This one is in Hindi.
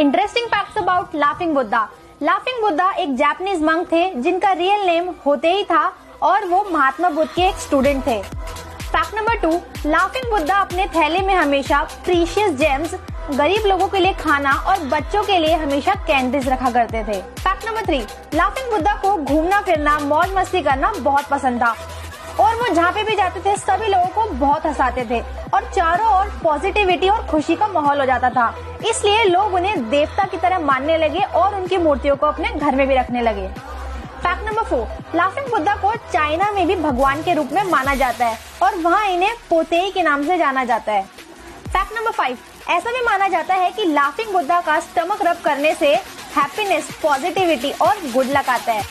Interesting facts about laughing Buddha laughing Buddha एक जापानीज मंक थे, जिनका रियल नेम होते ही था और वो महात्मा बुद्ध के एक स्टूडेंट थे। Fact number two laughing Buddha अपने थैले में हमेशा प्रीशियस जेम्स गरीब लोगों के लिए खाना और बच्चों के लिए हमेशा कैंडीज रखा करते थे। Fact number three laughing Buddha को घूमना, फिरना, मौज मस्ती करना बहुत पसंद था। और वो जहाँ पे भी जाते थे, सभी लोगों को बहुत हंसाते थे और चारों ओर पॉजिटिविटी और खुशी का माहौल हो जाता था। इसलिए लोग उन्हें देवता की तरह मानने लगे और उनकी मूर्तियों को अपने घर में भी रखने लगे। Fact number four laughing Buddha को चाइना में भी भगवान के रूप में माना जाता है और वहाँ इन्हें पोतेई के नाम से जाना जाता है। फैक्ट नंबर फाइव ऐसा भी माना जाता है कि लाफिंग बुद्धा का स्टमक रब करने से हैप्पीनेस पॉजिटिविटी और गुड लक आता है।